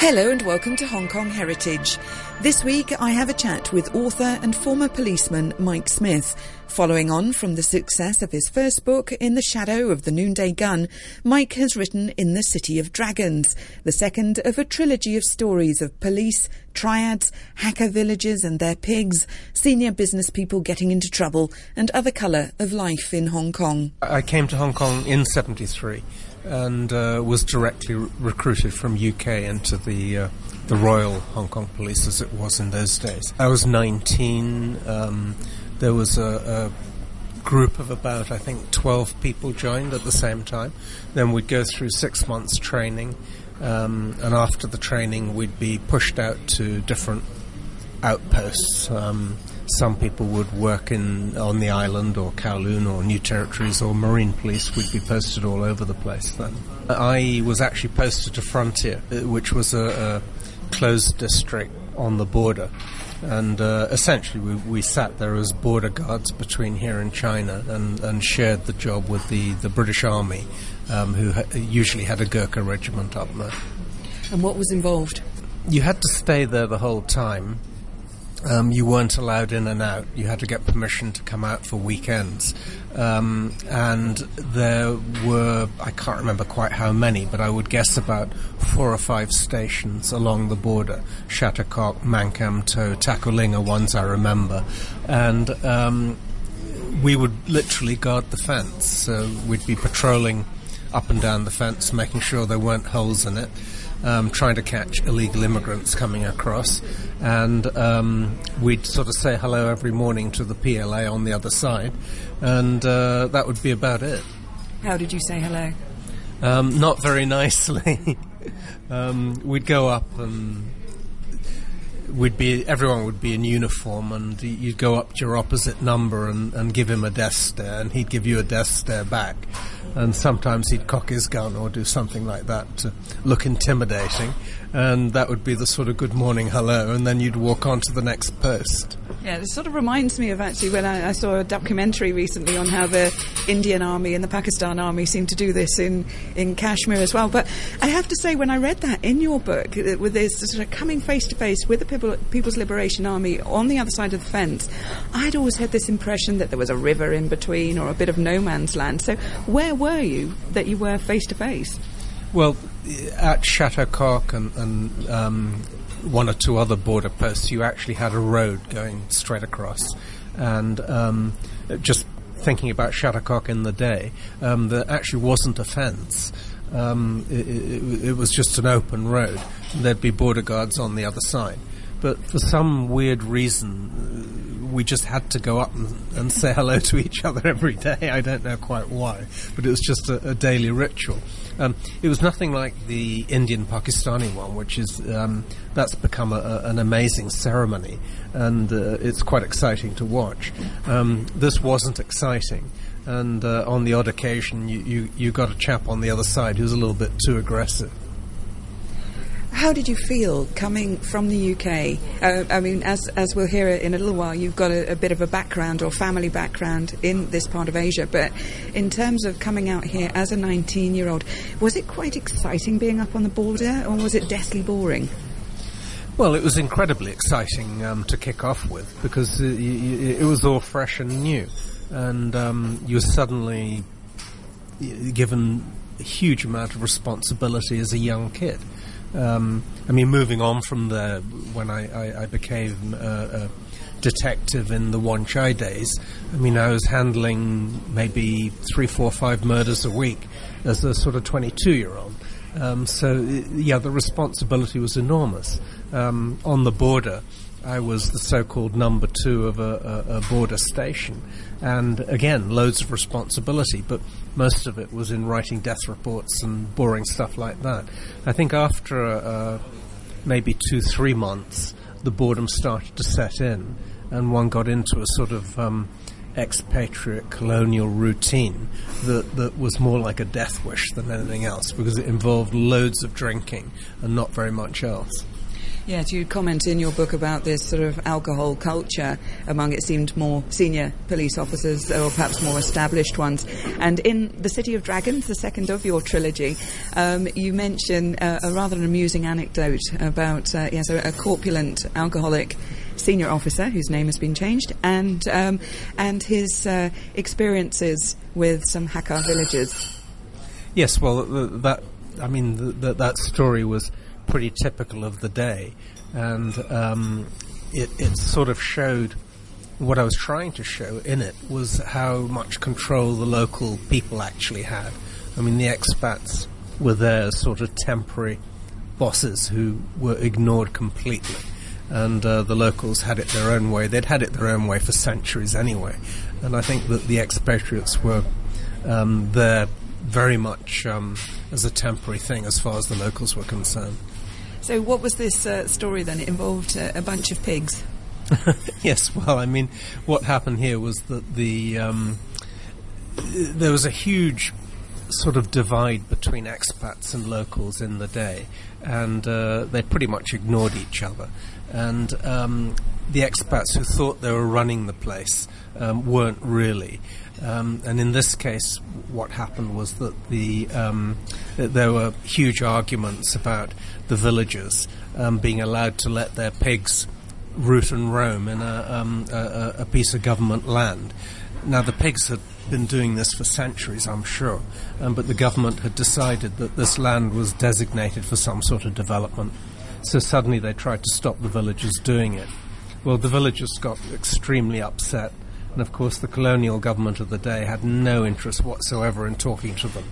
Hello and welcome to Hong Kong Heritage. This week I have a chat with author and former policeman Mike Smith. Following on from the success of his first book, In the Shadow of the Noonday Gun, Mike has written In the City of Dragons, the second of a trilogy of stories of police, triads, Hakka villages and their pigs, senior business people getting into trouble, and other colour of life in Hong Kong. I came to Hong Kong in 73 and uh, was directly re- recruited from UK into the uh, the Royal Hong Kong Police as it was in those days. I was 19. Um, there was a, a, group of about I think 12 people joined at the same time. Then we'd go through six months training, um, and after the training we'd be pushed out to different outposts. Um, some people would work in on the island or Kowloon or New Territories or Marine Police would be posted all over the place then. I was actually posted to Frontier, uh, which was a, a closed district on the border. And uh, essentially, we, we, sat there as border guards between here and China and, and shared the job with the, the British Army, um, who ha- usually had a Gurkha regiment up there. And what was involved? You had to stay there the whole time um, you weren't allowed in and out. You had to get permission to come out for weekends. Um, and there were, I can't remember quite how many, but I would guess about four or five stations along the border. Sha Tau Kok, Mankam To, Ta Kwu Ling ones I remember. And um, we would literally guard the fence. So we'd be patrolling up and down the fence, making sure there weren't holes in it um, trying to catch illegal immigrants coming across, and um, we'd sort of say hello every morning to the PLA on the other side, and uh, that would be about it. How did you say hello? Um, not very nicely. Um, we'd go up and we'd be everyone would be in uniform, and you'd go up to your opposite number and, and give him a death stare, and he'd give you a death stare back and sometimes he'd cock his gun or do something like that to look intimidating, and that would be the sort of good morning hello, and then you'd walk on to the next post. Yeah, it sort of reminds me of actually when I, I, saw a documentary recently on how the Indian army and the Pakistan army seem to do this in, in Kashmir as well. But I have to say, when I read that in your book, uh, with this sort of coming face to face with the People, People's Liberation Army on the other side of the fence, I'd always had this impression that there was a river in between or a bit of no man's land. So where were you that you were face to face? Well, at Sha Tau Kok and, and um, one or two other border posts, you actually had a road going straight across. And um, just thinking about Sha Tau Kok in the day, um, there actually wasn't a fence. Um, it, it, it, was just an open road. There'd be border guards on the other side. But for some weird reason, we just had to go up and, and say hello to each other every day. I don't know quite why, but it was just a, a daily ritual. Um, it was nothing like the Indian Pakistani one, which is um, that's become a, a, an amazing ceremony, and uh, it's quite exciting to watch. Um, this wasn't exciting, and uh, on the odd occasion, you, you, you got a chap on the other side who's a little bit too aggressive. How did you feel coming from the UK? Uh, I mean, as, as we'll hear in a little while, you've got a, a, bit of a background or family background in this part of Asia. But in terms of coming out here as a 19 year old, was it quite exciting being up on the border or was it deathly boring? Well, it was incredibly exciting um, to kick off with because it, it, was all fresh and new. And um, you were suddenly given a huge amount of responsibility as a young kid. Um, I mean, moving on from there, when I, I, I became a detective in the Wan Chai days, I mean, I was handling maybe three, four, five murders a week as a sort of 22 year old. Um, so, yeah, the responsibility was enormous. Um, on the border, I was the so-called number two of a, a, a, border station, and again, loads of responsibility. But most of it was in writing death reports and boring stuff like that. I think after uh, maybe two, three months, the boredom started to set in, and one got into a sort of um, expatriate colonial routine that, that was more like a death wish than anything else because it involved loads of drinking and not very much else. Yes, you comment in your book about this sort of alcohol culture among, it seemed, more senior police officers or perhaps more established ones. And in The City of Dragons, the second of your trilogy, um, you mention uh, a rather amusing anecdote about uh, yes, a, a, corpulent alcoholic senior officer whose name has been changed and, um, and his uh, experiences with some Hakka villagers. Yes, well, that, I mean, the, that story was pretty typical of the day, and um, it, it sort of showed what I was trying to show in it was how much control the local people actually had. I mean, the expats were there sort of temporary bosses who were ignored completely. And uh, the locals had it their own way. They'd had it their own way for centuries anyway. And I think that the expatriates were um, there very much um, as a temporary thing as far as the locals were concerned. So, what was this uh, story then? It involved uh, a bunch of pigs. yes, well, I mean, what happened here was that the um, there was a huge sort of divide between expats and locals in the day, and uh, they pretty much ignored each other. And um, the expats who thought they were running the place um, weren't really. Um, and in this case, what happened was that the um, there were huge arguments about the villagers um, being allowed to let their pigs root and roam in a, um, a, a, piece of government land. Now, the pigs had been doing this for centuries, I'm sure, um, but the government had decided that this land was designated for some sort of development. So suddenly they tried to stop the villagers doing it. Well, the villagers got extremely upset and of course, the colonial government of the day had no interest whatsoever in talking to them.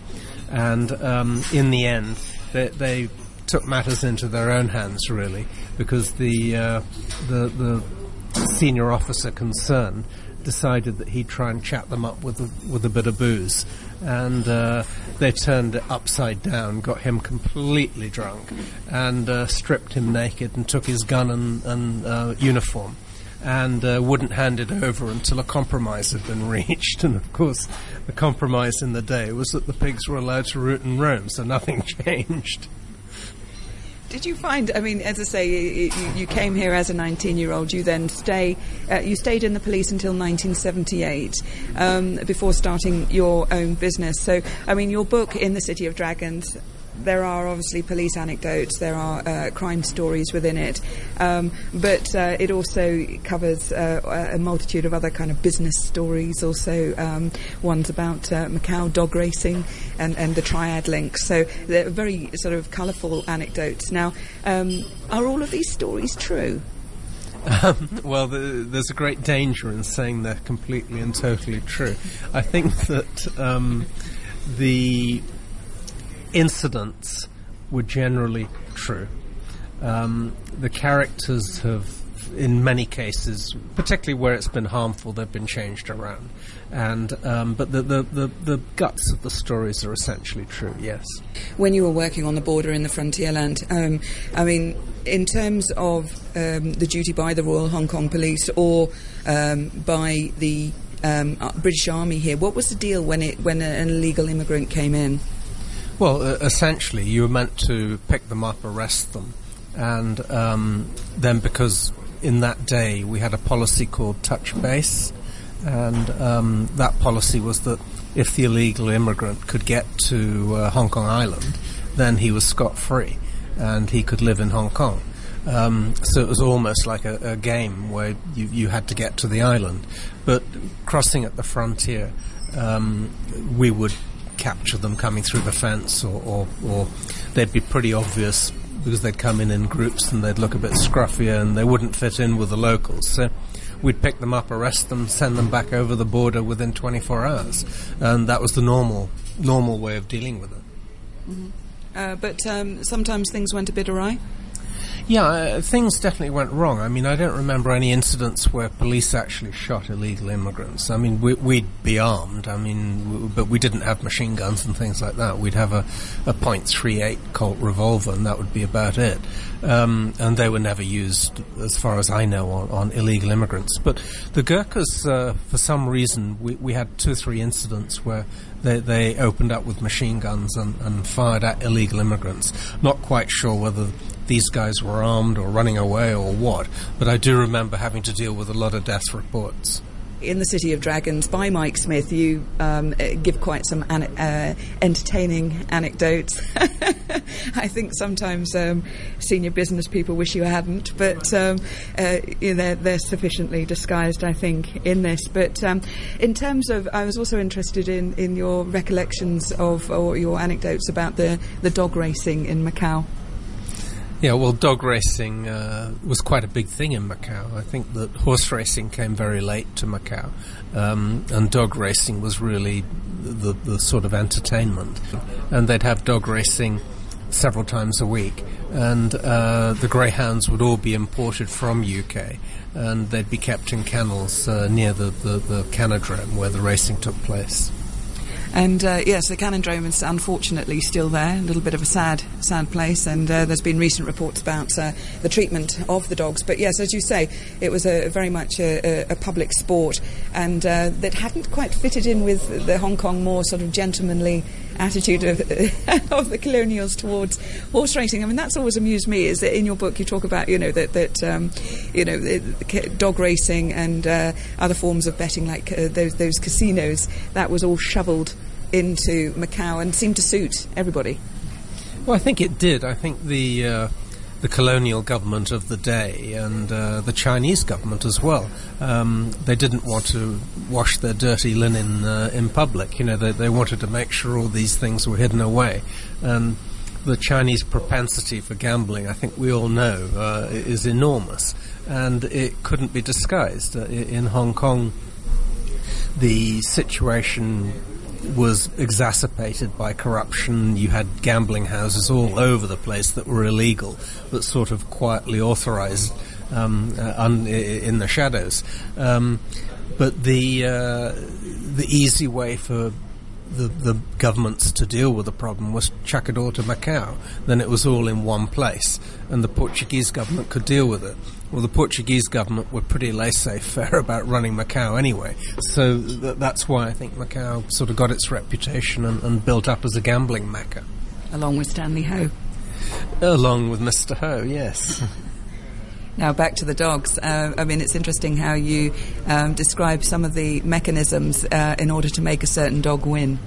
And um, in the end, they, they, took matters into their own hands, really, because the, uh, the, the senior officer concerned decided that he'd try and chat them up with a, with a bit of booze. And uh, they turned it upside down, got him completely drunk, and uh, stripped him naked and took his gun and, and uh, uniform and uh, wouldn't hand it over until a compromise had been reached. And of course, the compromise in the day was that the pigs were allowed to root and roam, so nothing changed. Did you find? I mean, as I say, you, you came here as a 19-year-old. You then stay. Uh, you stayed in the police until 1978 um, before starting your own business. So, I mean, your book in the City of Dragons there are obviously police anecdotes, there are uh, crime stories within it, um, but uh, it also covers uh, a multitude of other kind of business stories, also um, ones about uh, Macau dog racing and, and the triad link. So they're very sort of colourful anecdotes. Now, um, are all of these stories true? Um, well, the, there's a great danger in saying they're completely and totally true. I think that um, the incidents were generally true. Um, the characters have, in many cases, particularly where it's been harmful, they've been changed around. And um, but the, the, the, the, guts of the stories are essentially true. Yes. When you were working on the border in the frontierland, um, I mean, in terms of um, the duty by the Royal Hong Kong Police or um, by the um, uh, British Army here, what was the deal when it when an illegal immigrant came in? Well, uh, essentially, you were meant to pick them up, arrest them, and um, then because in that day we had a policy called touch base, and um, that policy was that if the illegal immigrant could get to uh, Hong Kong Island, then he was scot free and he could live in Hong Kong. Um, so it was almost like a, a, game where you, you had to get to the island. But crossing at the frontier, um, we would capture them coming through the fence, or, or, or they'd be pretty obvious because they'd come in in groups and they'd look a bit scruffier and they wouldn't fit in with the locals. So we'd pick them up, arrest them, send them back over the border within 24 hours, and that was the normal normal way of dealing with it. Mm-hmm. Uh, but um, sometimes things went a bit awry. Yeah, uh, things definitely went wrong. I mean, I don't remember any incidents where police actually shot illegal immigrants. I mean, we, would be armed. I mean, but we didn't have machine guns and things like that. We'd have a, a .38 Colt revolver, and that would be about it. Um, and they were never used, as far as I know, on, on illegal immigrants. But the Gurkhas, uh, for some reason, we, we had two or three incidents where they, they opened up with machine guns and, and fired at illegal immigrants. Not quite sure whether these guys were armed or running away or what, but I do remember having to deal with a lot of death reports in the City of Dragons by Mike Smith, you um, uh, give quite some an- uh, entertaining anecdotes. I think sometimes um, senior business people wish you hadn't, but um, uh, they're, they're, sufficiently disguised, I think, in this. But um, in terms of, I was also interested in, in your recollections of or your anecdotes about the, the dog racing in Macau. Yeah, well, dog racing uh, was quite a big thing in Macau. I think that horse racing came very late to Macau, um, and dog racing was really the, the sort of entertainment. And they'd have dog racing several times a week, and uh, the greyhounds would all be imported from UK, and they'd be kept in kennels uh, near the, the, the canodrome where the racing took place. And uh, yes, the Canodrome is unfortunately still there. A little bit of a sad, sad place. And uh, there's been recent reports about uh, the treatment of the dogs. But yes, as you say, it was a, very much a, a, public sport, and uh, that hadn't quite fitted in with the Hong Kong more sort of gentlemanly attitude of, of the colonials towards horse racing. I mean, that's always amused me. Is that in your book you talk about you know that that um, you know dog racing and uh, other forms of betting like uh, those those casinos that was all shoveled into Macau and seemed to suit everybody. Well, I think it did. I think the uh, the colonial government of the day and uh, the Chinese government as well. Um, they didn't want to wash their dirty linen uh, in public. You know, they, they wanted to make sure all these things were hidden away. And the Chinese propensity for gambling, I think we all know, uh, is enormous, and it couldn't be disguised. Uh, in Hong Kong, the situation was exacerbated by corruption. You had gambling houses all over the place that were illegal, but sort of quietly authorized um, uh, un- in the shadows. Um, but the uh, the easy way for the, the governments to deal with the problem was chuck it all to Macau. Then it was all in one place, and the Portuguese government could deal with it. Well, the Portuguese government were pretty laissez-faire about running Macau anyway, so th- that's why I think Macau sort of got its reputation and, and built up as a gambling mecca. Along with Stanley Ho. Along with Mr. Ho, yes. Now, back to the dogs. Uh, I mean, it's interesting how you um, describe some of the mechanisms uh, in order to make a certain dog win.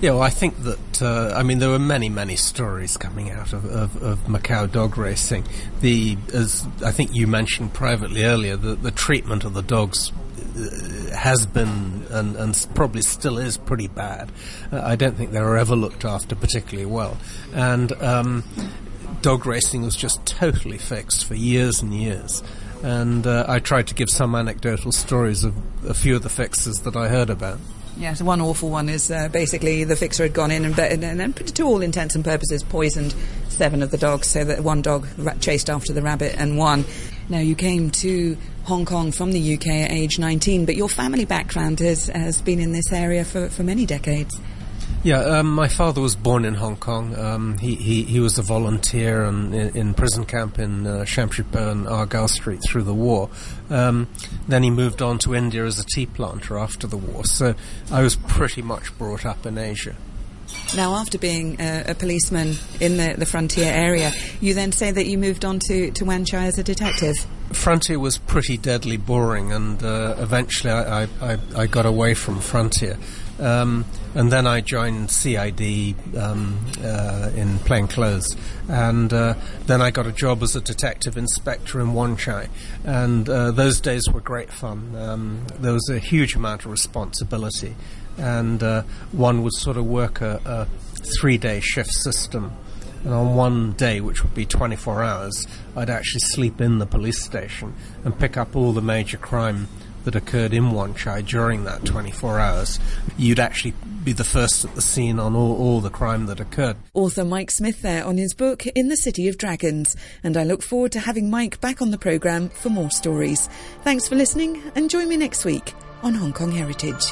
Yeah, well, I think that uh, I mean there were many, many stories coming out of, of, of, Macau dog racing. The as I think you mentioned privately earlier, the, the treatment of the dogs uh, has been and, and, probably still is pretty bad. Uh, I don't think they were ever looked after particularly well, and um, dog racing was just totally fixed for years and years. And uh, I tried to give some anecdotal stories of a few of the fixes that I heard about. Yes, one awful one is uh, basically the fixer had gone in and, and, and, to all intents and purposes, poisoned seven of the dogs, so that one dog ra- chased after the rabbit and won. Now, you came to Hong Kong from the UK at age 19, but your family background has, has been in this area for, for many decades. Yeah, um, my father was born in Hong Kong. Um, he, he, he was a volunteer in, in prison camp in uh, and Argyle Street through the war. Um, then he moved on to India as a tea planter after the war. So I was pretty much brought up in Asia. Now, after being a, a policeman in the, the frontier area, you then say that you moved on to, to Wan Chai as a detective. Frontier was pretty deadly boring, and uh, eventually I, I, I, got away from Frontier. Um, and then I joined CID um, uh, in plain clothes, and uh, then I got a job as a detective inspector in Wan Chai, and uh, those days were great fun. Um, there was a huge amount of responsibility, and uh, one would sort of work a, a three-day shift system. And on one day, which would be 24 hours, I'd actually sleep in the police station and pick up all the major crime that occurred in Wan Chai during that 24 hours, you'd actually be the first at the scene on all, all the crime that occurred. Author Mike Smith there on his book In the City of Dragons, and I look forward to having Mike back on the programme for more stories. Thanks for listening, and join me next week on Hong Kong Heritage.